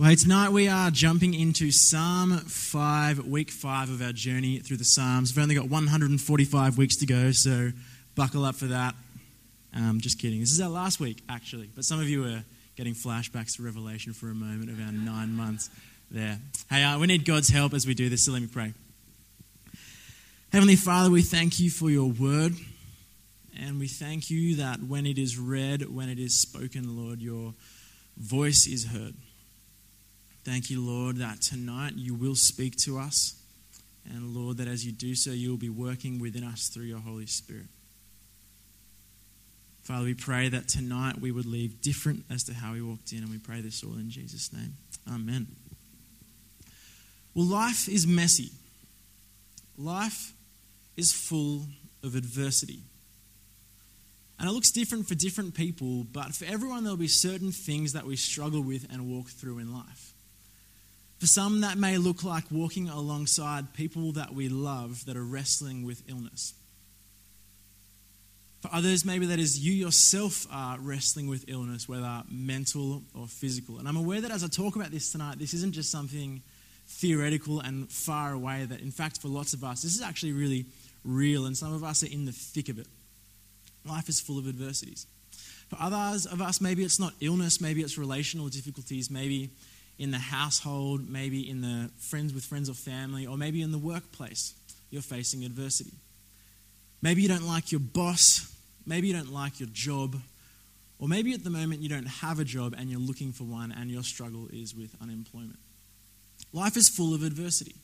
Well, hey, tonight we are jumping into Psalm 5, week 5 of our journey through the Psalms. We've only got 145 weeks to go, so buckle up for that. Um, just kidding. This is our last week, actually, but some of you are getting flashbacks to Revelation for a moment of our nine months there. Hey, uh, we need God's help as we do this, so let me pray. Heavenly Father, we thank you for your word, and we thank you that when it is read, when it is spoken, Lord, your voice is heard. Thank you, Lord, that tonight you will speak to us. And Lord, that as you do so, you will be working within us through your Holy Spirit. Father, we pray that tonight we would leave different as to how we walked in, and we pray this all in Jesus' name. Amen. Well, life is messy. Life is full of adversity. And it looks different for different people, but for everyone, there'll be certain things that we struggle with and walk through in life. For some, that may look like walking alongside people that we love that are wrestling with illness. For others, maybe that is you yourself are wrestling with illness, whether mental or physical. And I'm aware that as I talk about this tonight, this isn't just something theoretical and far away, that in fact, for lots of us, this is actually really real, and some of us are in the thick of it. Life is full of adversities. For others of us, maybe it's not illness, maybe it's relational difficulties, maybe in the household, maybe in the friends with friends or family, or maybe in the workplace, you're facing adversity. Maybe you don't like your boss, maybe you don't like your job, or maybe at the moment you don't have a job and you're looking for one and your struggle is with unemployment. Life is full of adversity.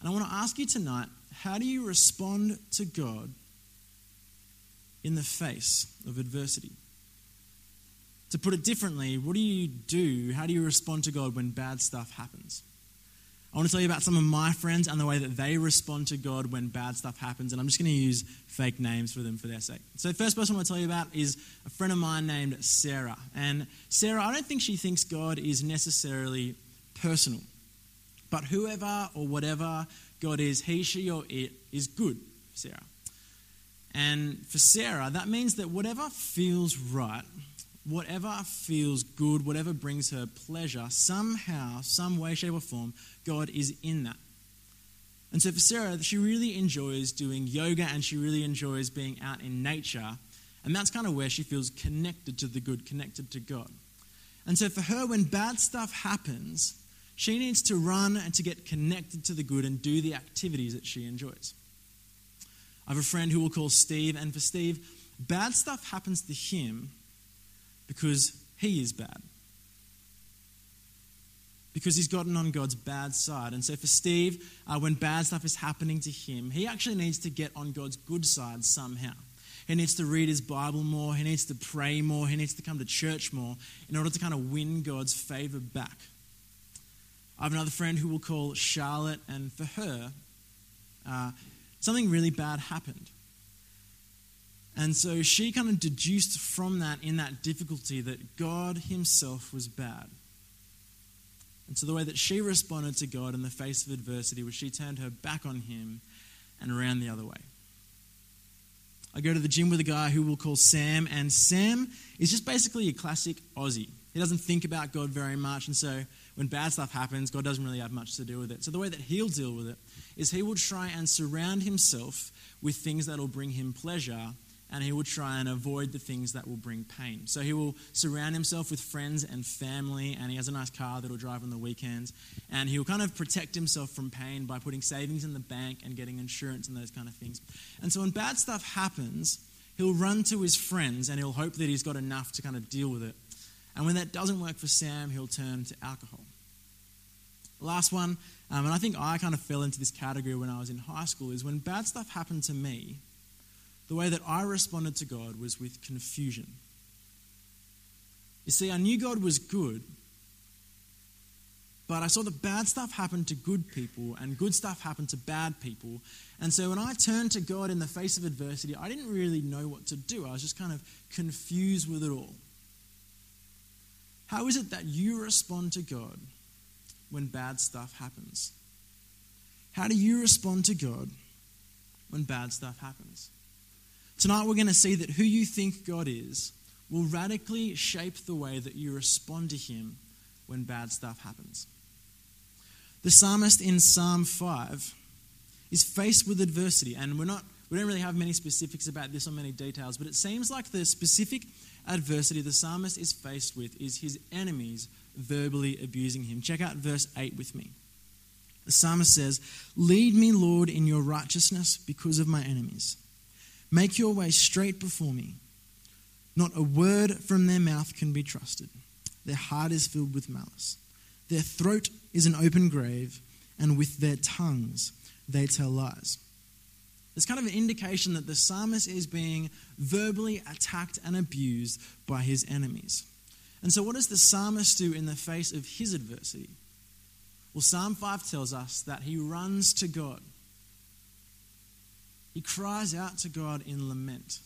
And I want to ask you tonight how do you respond to God in the face of adversity? To put it differently, what do you do? How do you respond to God when bad stuff happens? I want to tell you about some of my friends and the way that they respond to God when bad stuff happens, and I'm just going to use fake names for them for their sake. So, the first person I want to tell you about is a friend of mine named Sarah. And Sarah, I don't think she thinks God is necessarily personal, but whoever or whatever God is, he, she, or it is good, Sarah. And for Sarah, that means that whatever feels right whatever feels good, whatever brings her pleasure, somehow, some way, shape, or form, God is in that. And so for Sarah, she really enjoys doing yoga and she really enjoys being out in nature. And that's kind of where she feels connected to the good, connected to God. And so for her, when bad stuff happens, she needs to run and to get connected to the good and do the activities that she enjoys. I have a friend who we'll call Steve, and for Steve, bad stuff happens to him because he is bad. Because he's gotten on God's bad side. And so for Steve, uh, when bad stuff is happening to him, he actually needs to get on God's good side somehow. He needs to read his Bible more. He needs to pray more. He needs to come to church more in order to kind of win God's favor back. I have another friend who we'll call Charlotte, and for her, uh, something really bad happened. And so she kind of deduced from that, in that difficulty, that God Himself was bad. And so the way that she responded to God in the face of adversity was she turned her back on Him and ran the other way. I go to the gym with a guy who we'll call Sam, and Sam is just basically a classic Aussie. He doesn't think about God very much, and so when bad stuff happens, God doesn't really have much to do with it. So the way that he'll deal with it is he will try and surround himself with things that will bring him pleasure and he will try and avoid the things that will bring pain. So he will surround himself with friends and family, and he has a nice car that he'll drive on the weekends. And he'll kind of protect himself from pain by putting savings in the bank and getting insurance and those kind of things. And so when bad stuff happens, he'll run to his friends and he'll hope that he's got enough to kind of deal with it. And when that doesn't work for Sam, he'll turn to alcohol. Last one, um, and I think I kind of fell into this category when I was in high school, is when bad stuff happened to me the way that I responded to God was with confusion. You see, I knew God was good, but I saw that bad stuff happen to good people and good stuff happen to bad people. And so when I turned to God in the face of adversity, I didn't really know what to do. I was just kind of confused with it all. How is it that you respond to God when bad stuff happens? How do you respond to God when bad stuff happens? Tonight, we're going to see that who you think God is will radically shape the way that you respond to Him when bad stuff happens. The psalmist in Psalm 5 is faced with adversity, and we're not, we don't really have many specifics about this or many details, but it seems like the specific adversity the psalmist is faced with is his enemies verbally abusing him. Check out verse 8 with me. The psalmist says, Lead me, Lord, in your righteousness because of my enemies. Make your way straight before me. Not a word from their mouth can be trusted. Their heart is filled with malice. Their throat is an open grave, and with their tongues they tell lies. It's kind of an indication that the psalmist is being verbally attacked and abused by his enemies. And so, what does the psalmist do in the face of his adversity? Well, Psalm 5 tells us that he runs to God. He cries out to God in lament.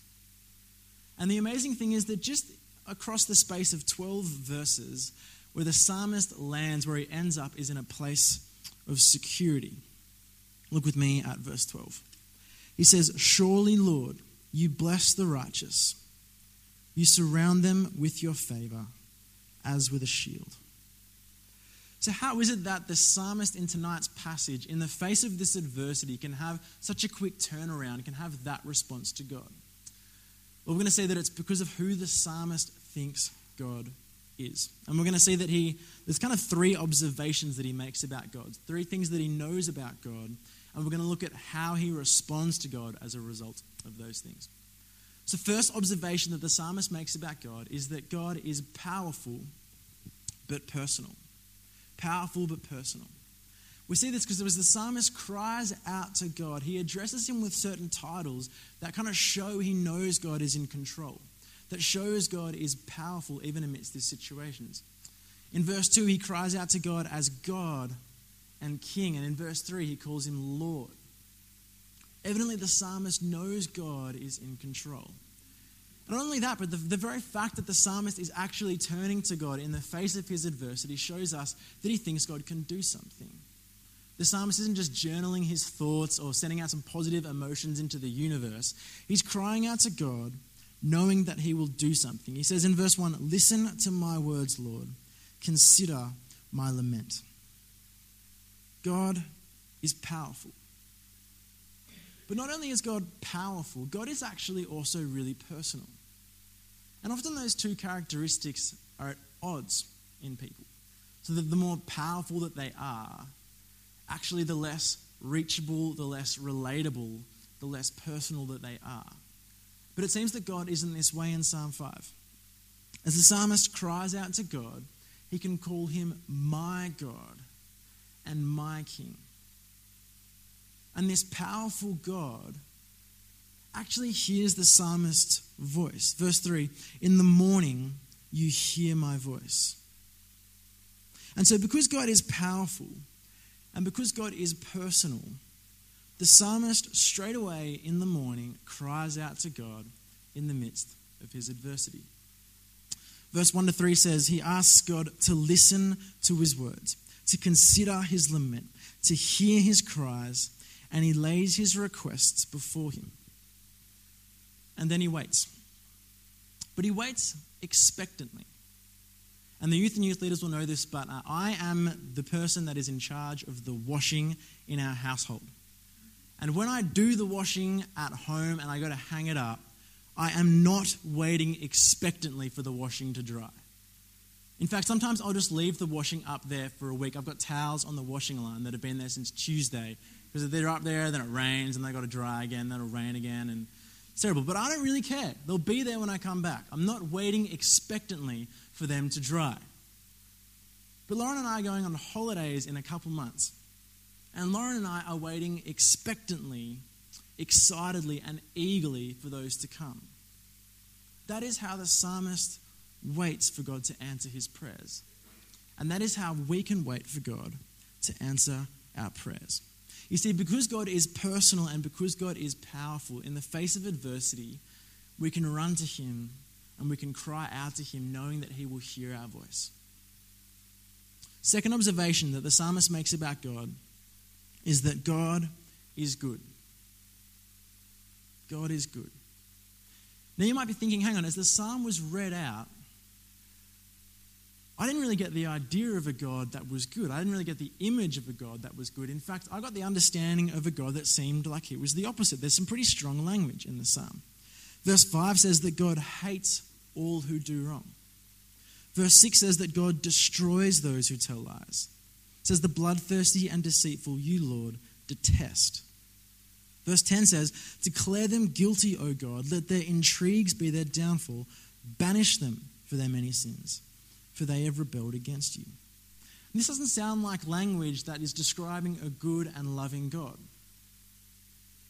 And the amazing thing is that just across the space of 12 verses, where the psalmist lands, where he ends up, is in a place of security. Look with me at verse 12. He says, Surely, Lord, you bless the righteous, you surround them with your favor as with a shield. So, how is it that the psalmist in tonight's passage, in the face of this adversity, can have such a quick turnaround, can have that response to God? Well, we're going to say that it's because of who the psalmist thinks God is. And we're going to see that he, there's kind of three observations that he makes about God, three things that he knows about God, and we're going to look at how he responds to God as a result of those things. So, first observation that the psalmist makes about God is that God is powerful but personal powerful but personal. We see this because as the psalmist cries out to God, he addresses him with certain titles that kind of show he knows God is in control, that shows God is powerful even amidst these situations. In verse 2, he cries out to God as God and King, and in verse 3, he calls him Lord. Evidently, the psalmist knows God is in control. Not only that, but the, the very fact that the psalmist is actually turning to God in the face of his adversity shows us that he thinks God can do something. The psalmist isn't just journaling his thoughts or sending out some positive emotions into the universe. He's crying out to God, knowing that he will do something. He says in verse 1 Listen to my words, Lord. Consider my lament. God is powerful. But not only is God powerful, God is actually also really personal. And often those two characteristics are at odds in people. So that the more powerful that they are, actually the less reachable, the less relatable, the less personal that they are. But it seems that God isn't this way in Psalm 5. As the psalmist cries out to God, he can call him my God and my King. And this powerful God actually hears the psalmist's voice. Verse 3 In the morning, you hear my voice. And so, because God is powerful and because God is personal, the psalmist straight away in the morning cries out to God in the midst of his adversity. Verse 1 to 3 says, He asks God to listen to his words, to consider his lament, to hear his cries, and he lays his requests before him and then he waits. But he waits expectantly. And the youth and youth leaders will know this, but uh, I am the person that is in charge of the washing in our household. And when I do the washing at home and I go to hang it up, I am not waiting expectantly for the washing to dry. In fact, sometimes I'll just leave the washing up there for a week. I've got towels on the washing line that have been there since Tuesday because if they're up there, then it rains and they've got to dry again, then it'll rain again. And terrible, but I don't really care. They'll be there when I come back. I'm not waiting expectantly for them to dry. But Lauren and I are going on holidays in a couple months. And Lauren and I are waiting expectantly, excitedly, and eagerly for those to come. That is how the psalmist waits for God to answer his prayers. And that is how we can wait for God to answer our prayers. You see, because God is personal and because God is powerful, in the face of adversity, we can run to Him and we can cry out to Him knowing that He will hear our voice. Second observation that the psalmist makes about God is that God is good. God is good. Now you might be thinking, hang on, as the psalm was read out, I didn't really get the idea of a God that was good. I didn't really get the image of a God that was good. In fact, I got the understanding of a God that seemed like he was the opposite. There's some pretty strong language in the psalm. Verse 5 says that God hates all who do wrong. Verse 6 says that God destroys those who tell lies. It says, The bloodthirsty and deceitful you, Lord, detest. Verse 10 says, Declare them guilty, O God. Let their intrigues be their downfall. Banish them for their many sins, for they have rebelled against you. And this doesn't sound like language that is describing a good and loving God.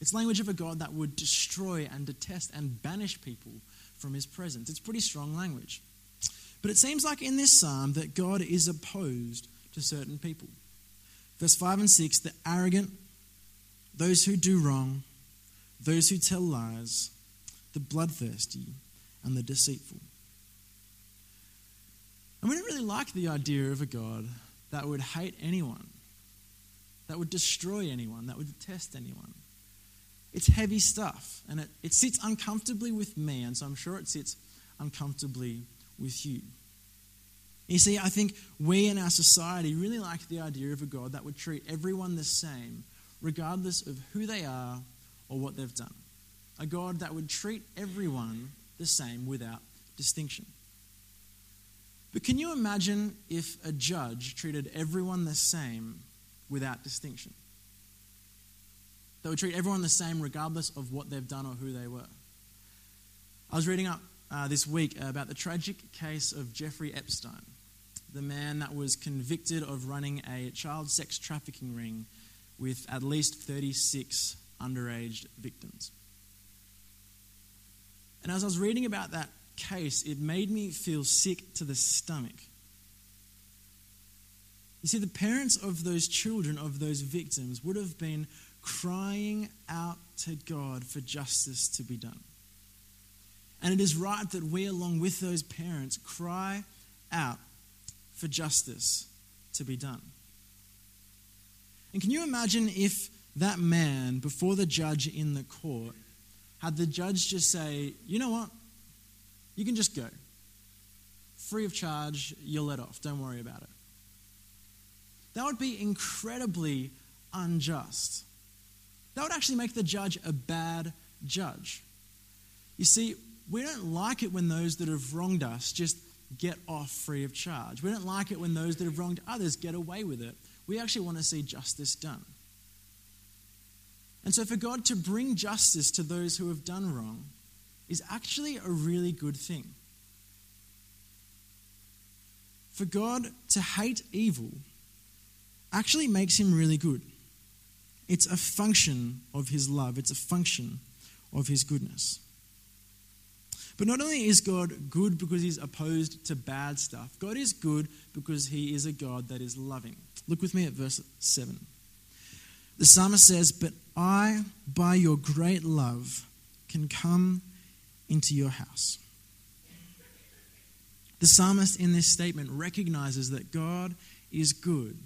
It's language of a God that would destroy and detest and banish people from his presence. It's pretty strong language. But it seems like in this psalm that God is opposed to certain people. Verse 5 and 6 the arrogant, those who do wrong, those who tell lies, the bloodthirsty, and the deceitful. And we don't really like the idea of a God that would hate anyone, that would destroy anyone, that would detest anyone. It's heavy stuff, and it, it sits uncomfortably with me, and so I'm sure it sits uncomfortably with you. You see, I think we in our society really like the idea of a God that would treat everyone the same, regardless of who they are or what they've done. A God that would treat everyone the same without distinction. But can you imagine if a judge treated everyone the same without distinction? That would treat everyone the same regardless of what they've done or who they were. I was reading up uh, this week about the tragic case of Jeffrey Epstein, the man that was convicted of running a child sex trafficking ring with at least 36 underage victims. And as I was reading about that case, it made me feel sick to the stomach. You see, the parents of those children, of those victims, would have been crying out to God for justice to be done. And it is right that we, along with those parents, cry out for justice to be done. And can you imagine if that man, before the judge in the court, had the judge just say, you know what? You can just go. Free of charge, you're let off. Don't worry about it. That would be incredibly unjust that would actually make the judge a bad judge. You see, we don't like it when those that have wronged us just get off free of charge. We don't like it when those that have wronged others get away with it. We actually want to see justice done. And so, for God to bring justice to those who have done wrong is actually a really good thing. For God to hate evil actually makes him really good. It's a function of his love, it's a function of his goodness. But not only is God good because he's opposed to bad stuff, God is good because he is a God that is loving. Look with me at verse 7. The psalmist says, But I, by your great love, can come into your house. The psalmist in this statement recognizes that God is good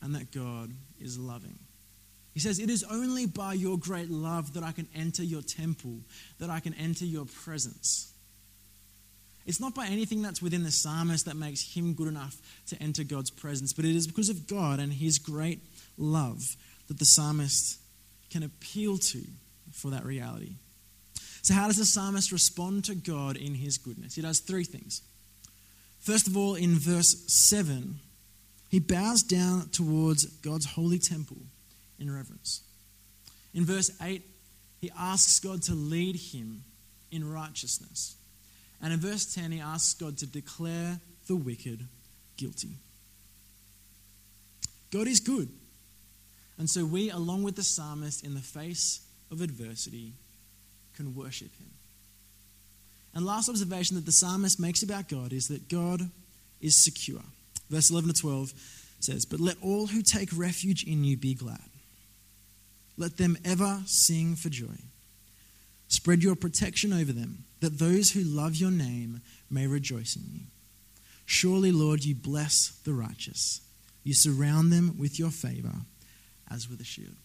and that God is loving. He says, It is only by your great love that I can enter your temple, that I can enter your presence. It's not by anything that's within the psalmist that makes him good enough to enter God's presence, but it is because of God and his great love that the psalmist can appeal to for that reality. So, how does the psalmist respond to God in his goodness? He does three things. First of all, in verse 7, he bows down towards God's holy temple in reverence. In verse 8, he asks God to lead him in righteousness. And in verse 10, he asks God to declare the wicked guilty. God is good. And so we, along with the psalmist, in the face of adversity, can worship him. And last observation that the psalmist makes about God is that God is secure. Verse 11 to 12 says, But let all who take refuge in you be glad. Let them ever sing for joy. Spread your protection over them, that those who love your name may rejoice in you. Surely, Lord, you bless the righteous. You surround them with your favor as with a shield.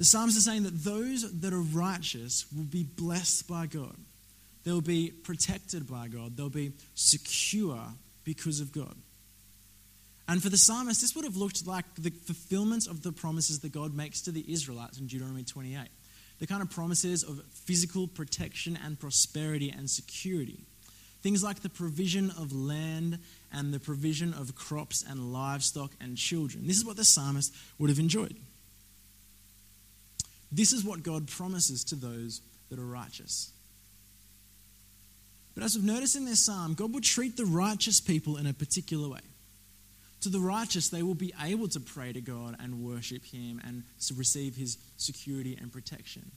The psalmist is saying that those that are righteous will be blessed by God. They'll be protected by God. They'll be secure because of God. And for the psalmist, this would have looked like the fulfillment of the promises that God makes to the Israelites in Deuteronomy 28. The kind of promises of physical protection and prosperity and security. Things like the provision of land and the provision of crops and livestock and children. This is what the psalmist would have enjoyed. This is what God promises to those that are righteous. But as we've noticed in this psalm, God will treat the righteous people in a particular way. To the righteous, they will be able to pray to God and worship Him and to receive His security and protection.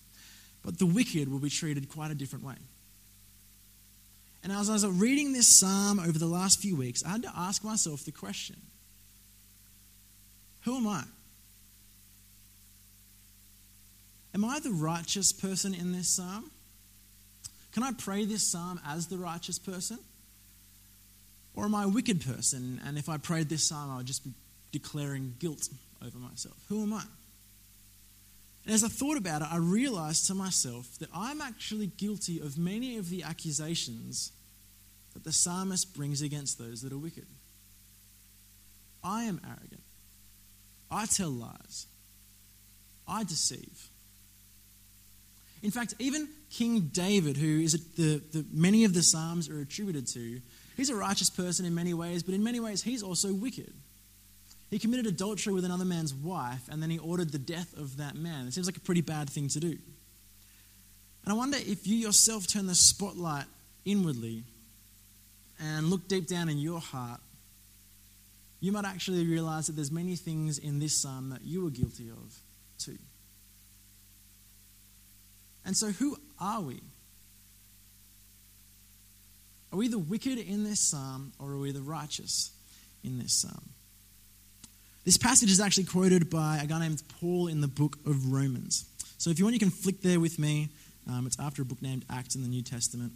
But the wicked will be treated quite a different way. And as I was reading this psalm over the last few weeks, I had to ask myself the question Who am I? Am I the righteous person in this psalm? Can I pray this psalm as the righteous person? Or am I a wicked person? And if I prayed this psalm, I would just be declaring guilt over myself. Who am I? And as I thought about it, I realized to myself that I'm actually guilty of many of the accusations that the psalmist brings against those that are wicked. I am arrogant. I tell lies. I deceive. In fact, even King David, who is the, the many of the Psalms are attributed to, he's a righteous person in many ways, but in many ways he's also wicked. He committed adultery with another man's wife, and then he ordered the death of that man. It seems like a pretty bad thing to do. And I wonder if you yourself turn the spotlight inwardly and look deep down in your heart, you might actually realize that there's many things in this psalm that you are guilty of too. And so, who are we? Are we the wicked in this psalm or are we the righteous in this psalm? This passage is actually quoted by a guy named Paul in the book of Romans. So, if you want, you can flick there with me. Um, it's after a book named Acts in the New Testament.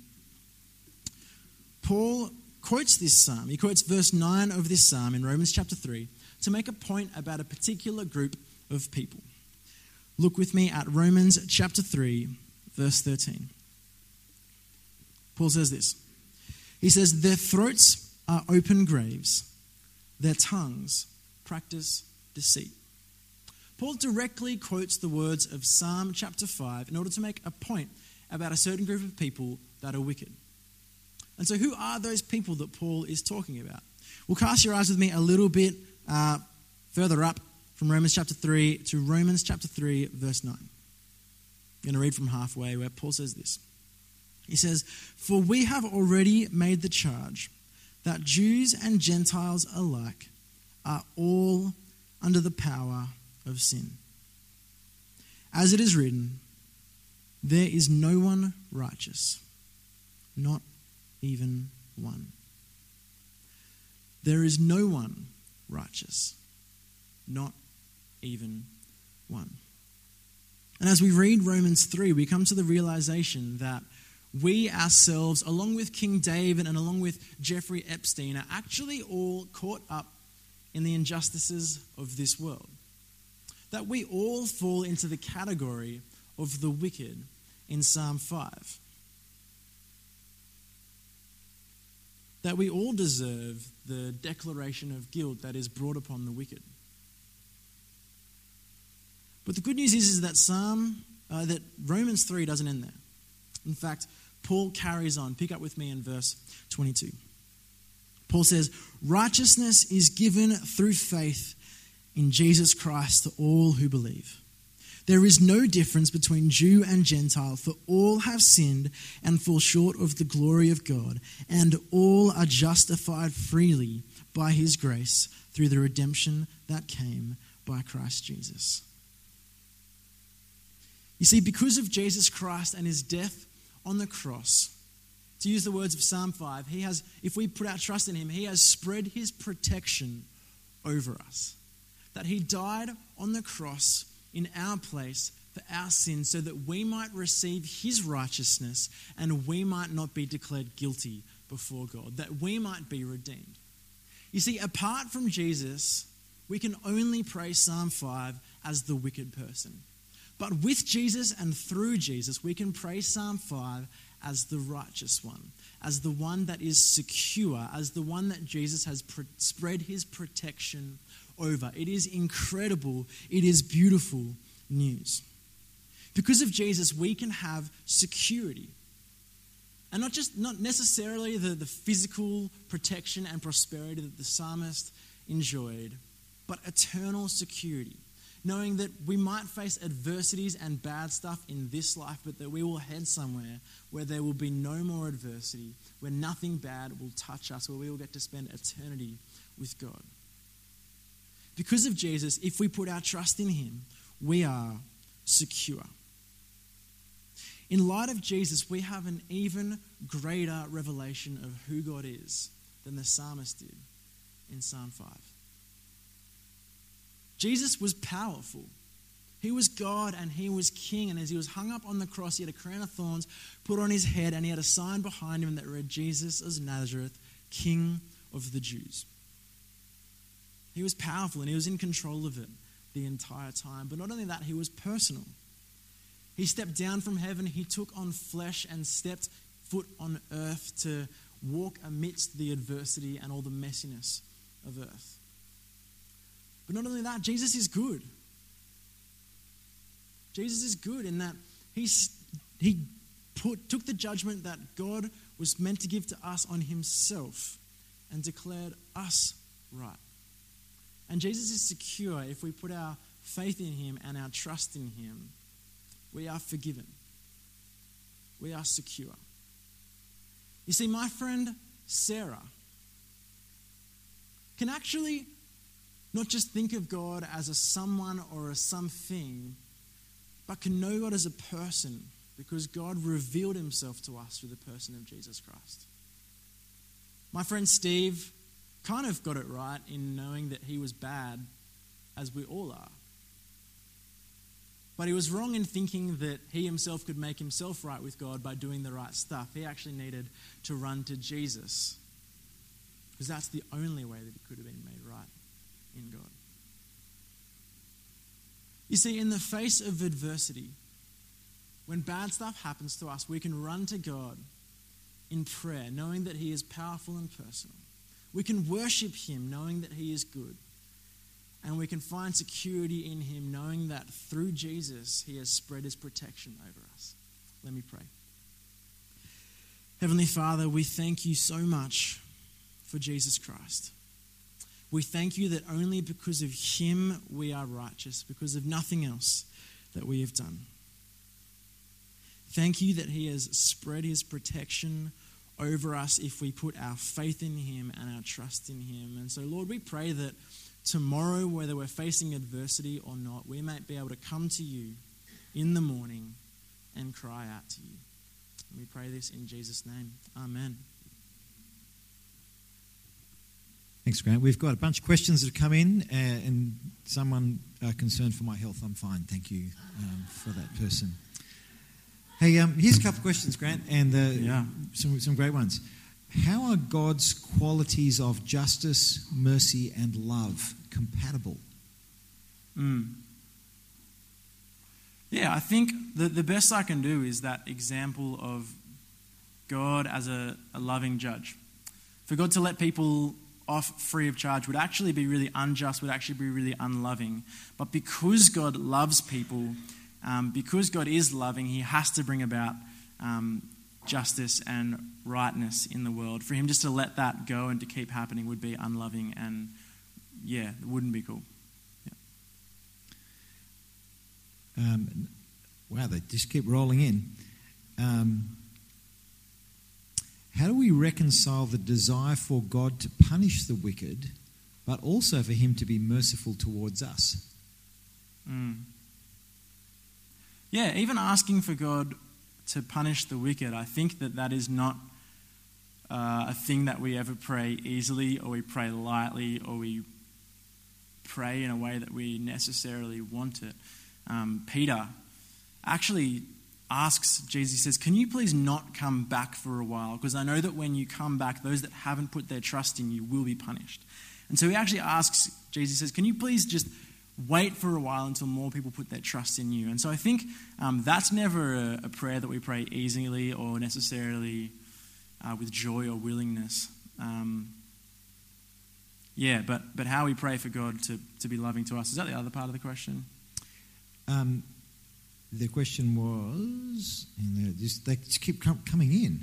Paul quotes this psalm. He quotes verse 9 of this psalm in Romans chapter 3 to make a point about a particular group of people. Look with me at Romans chapter 3, verse 13. Paul says this He says, Their throats are open graves, their tongues practice deceit. Paul directly quotes the words of Psalm chapter 5 in order to make a point about a certain group of people that are wicked. And so, who are those people that Paul is talking about? Well, cast your eyes with me a little bit uh, further up from Romans chapter 3 to Romans chapter 3, verse 9. Going to read from halfway where Paul says this. He says, For we have already made the charge that Jews and Gentiles alike are all under the power of sin. As it is written, there is no one righteous, not even one. There is no one righteous, not even one. And as we read Romans 3, we come to the realization that we ourselves, along with King David and along with Jeffrey Epstein, are actually all caught up in the injustices of this world. That we all fall into the category of the wicked in Psalm 5. That we all deserve the declaration of guilt that is brought upon the wicked. But the good news is, is that Psalm, uh, that Romans 3 doesn't end there. In fact, Paul carries on. Pick up with me in verse 22. Paul says, Righteousness is given through faith in Jesus Christ to all who believe. There is no difference between Jew and Gentile, for all have sinned and fall short of the glory of God, and all are justified freely by his grace through the redemption that came by Christ Jesus. You see, because of Jesus Christ and his death on the cross, to use the words of Psalm 5, he has, if we put our trust in him, he has spread his protection over us. That he died on the cross in our place for our sins so that we might receive his righteousness and we might not be declared guilty before God, that we might be redeemed. You see, apart from Jesus, we can only pray Psalm 5 as the wicked person. But with Jesus and through Jesus, we can pray Psalm 5 as the righteous one, as the one that is secure, as the one that Jesus has pre- spread his protection over. It is incredible. It is beautiful news. Because of Jesus, we can have security. And not just not necessarily the, the physical protection and prosperity that the psalmist enjoyed, but eternal security. Knowing that we might face adversities and bad stuff in this life, but that we will head somewhere where there will be no more adversity, where nothing bad will touch us, where we will get to spend eternity with God. Because of Jesus, if we put our trust in Him, we are secure. In light of Jesus, we have an even greater revelation of who God is than the psalmist did in Psalm 5. Jesus was powerful. He was God and he was king. And as he was hung up on the cross, he had a crown of thorns put on his head, and he had a sign behind him that read, Jesus of Nazareth, King of the Jews. He was powerful and he was in control of it the entire time. But not only that, he was personal. He stepped down from heaven, he took on flesh and stepped foot on earth to walk amidst the adversity and all the messiness of earth. But not only that, Jesus is good. Jesus is good in that he's, he put, took the judgment that God was meant to give to us on himself and declared us right. And Jesus is secure if we put our faith in him and our trust in him. We are forgiven. We are secure. You see, my friend Sarah can actually not just think of God as a someone or a something, but can know God as a person because God revealed himself to us through the person of Jesus Christ. My friend Steve kind of got it right in knowing that he was bad, as we all are. But he was wrong in thinking that he himself could make himself right with God by doing the right stuff. He actually needed to run to Jesus because that's the only way that he could have been made right in God. You see, in the face of adversity, when bad stuff happens to us, we can run to God in prayer, knowing that He is powerful and personal. We can worship Him, knowing that He is good. And we can find security in Him, knowing that through Jesus, He has spread His protection over us. Let me pray. Heavenly Father, we thank you so much for Jesus Christ. We thank you that only because of him we are righteous, because of nothing else that we have done. Thank you that he has spread his protection over us if we put our faith in him and our trust in him. And so, Lord, we pray that tomorrow, whether we're facing adversity or not, we might be able to come to you in the morning and cry out to you. We pray this in Jesus' name. Amen. Thanks, Grant. We've got a bunch of questions that have come in, uh, and someone uh, concerned for my health. I'm fine, thank you um, for that person. Hey, um, here's a couple of questions, Grant, and uh, yeah. some, some great ones. How are God's qualities of justice, mercy, and love compatible? Mm. Yeah, I think the, the best I can do is that example of God as a, a loving judge. For God to let people off free of charge would actually be really unjust, would actually be really unloving. But because God loves people, um, because God is loving, He has to bring about um, justice and rightness in the world. For Him just to let that go and to keep happening would be unloving and, yeah, it wouldn't be cool. Yeah. Um, wow, they just keep rolling in. Um, how do we reconcile the desire for God to punish the wicked, but also for Him to be merciful towards us? Mm. Yeah, even asking for God to punish the wicked, I think that that is not uh, a thing that we ever pray easily or we pray lightly or we pray in a way that we necessarily want it. Um, Peter actually asks Jesus, says, Can you please not come back for a while? Because I know that when you come back, those that haven't put their trust in you will be punished. And so he actually asks, Jesus says, Can you please just wait for a while until more people put their trust in you. And so I think um, that's never a, a, prayer that we pray easily or necessarily uh, with joy or willingness. Um, yeah, but, but how we pray for God to, to be loving to us. Is that the other part of the question? Um, the question was, and they just, they just keep coming in.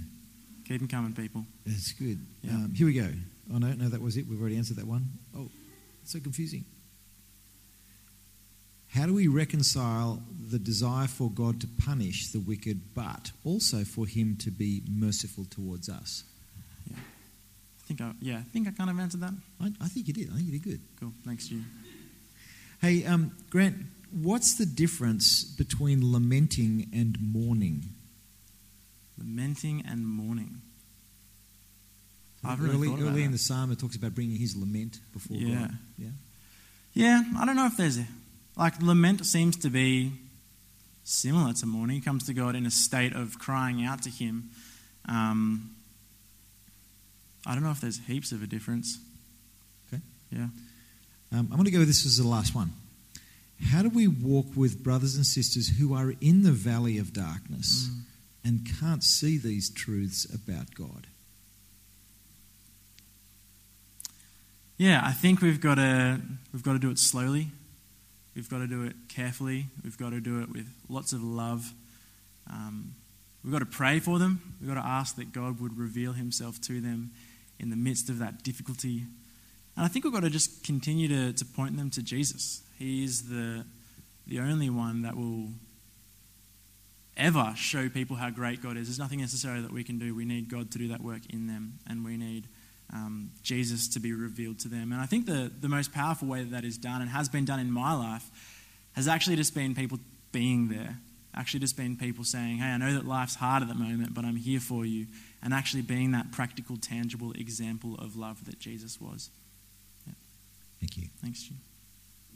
Keep them coming, people. That's good. Yeah. Um, here we go. Oh, no, no, that was it. We've already answered that one. Oh, it's so confusing. How do we reconcile the desire for God to punish the wicked, but also for Him to be merciful towards us? Yeah, I think I, yeah, I think I kind of answered that. I, I think you did. I think you did good. Cool. Thanks, Jim. Hey, um, Grant, what's the difference between lamenting and mourning? Lamenting and mourning. I've really early, early in the psalm, it talks about bringing his lament before yeah. God. Yeah. Yeah, I don't know if there's a like lament seems to be similar to mourning. He comes to God in a state of crying out to Him. Um, I don't know if there's heaps of a difference. Okay. Yeah. Um, I'm going to go with this as the last one. How do we walk with brothers and sisters who are in the valley of darkness mm. and can't see these truths about God? Yeah, I think we've got to we've got to do it slowly. We've got to do it carefully. We've got to do it with lots of love. Um, we've got to pray for them. We've got to ask that God would reveal Himself to them in the midst of that difficulty. And I think we've got to just continue to, to point them to Jesus. He is the, the only one that will ever show people how great God is. There's nothing necessary that we can do. We need God to do that work in them, and we need um, Jesus to be revealed to them. And I think the, the most powerful way that that is done and has been done in my life has actually just been people being there. Actually, just been people saying, Hey, I know that life's hard at the moment, but I'm here for you. And actually being that practical, tangible example of love that Jesus was. Yeah. Thank you. Thanks, Jim.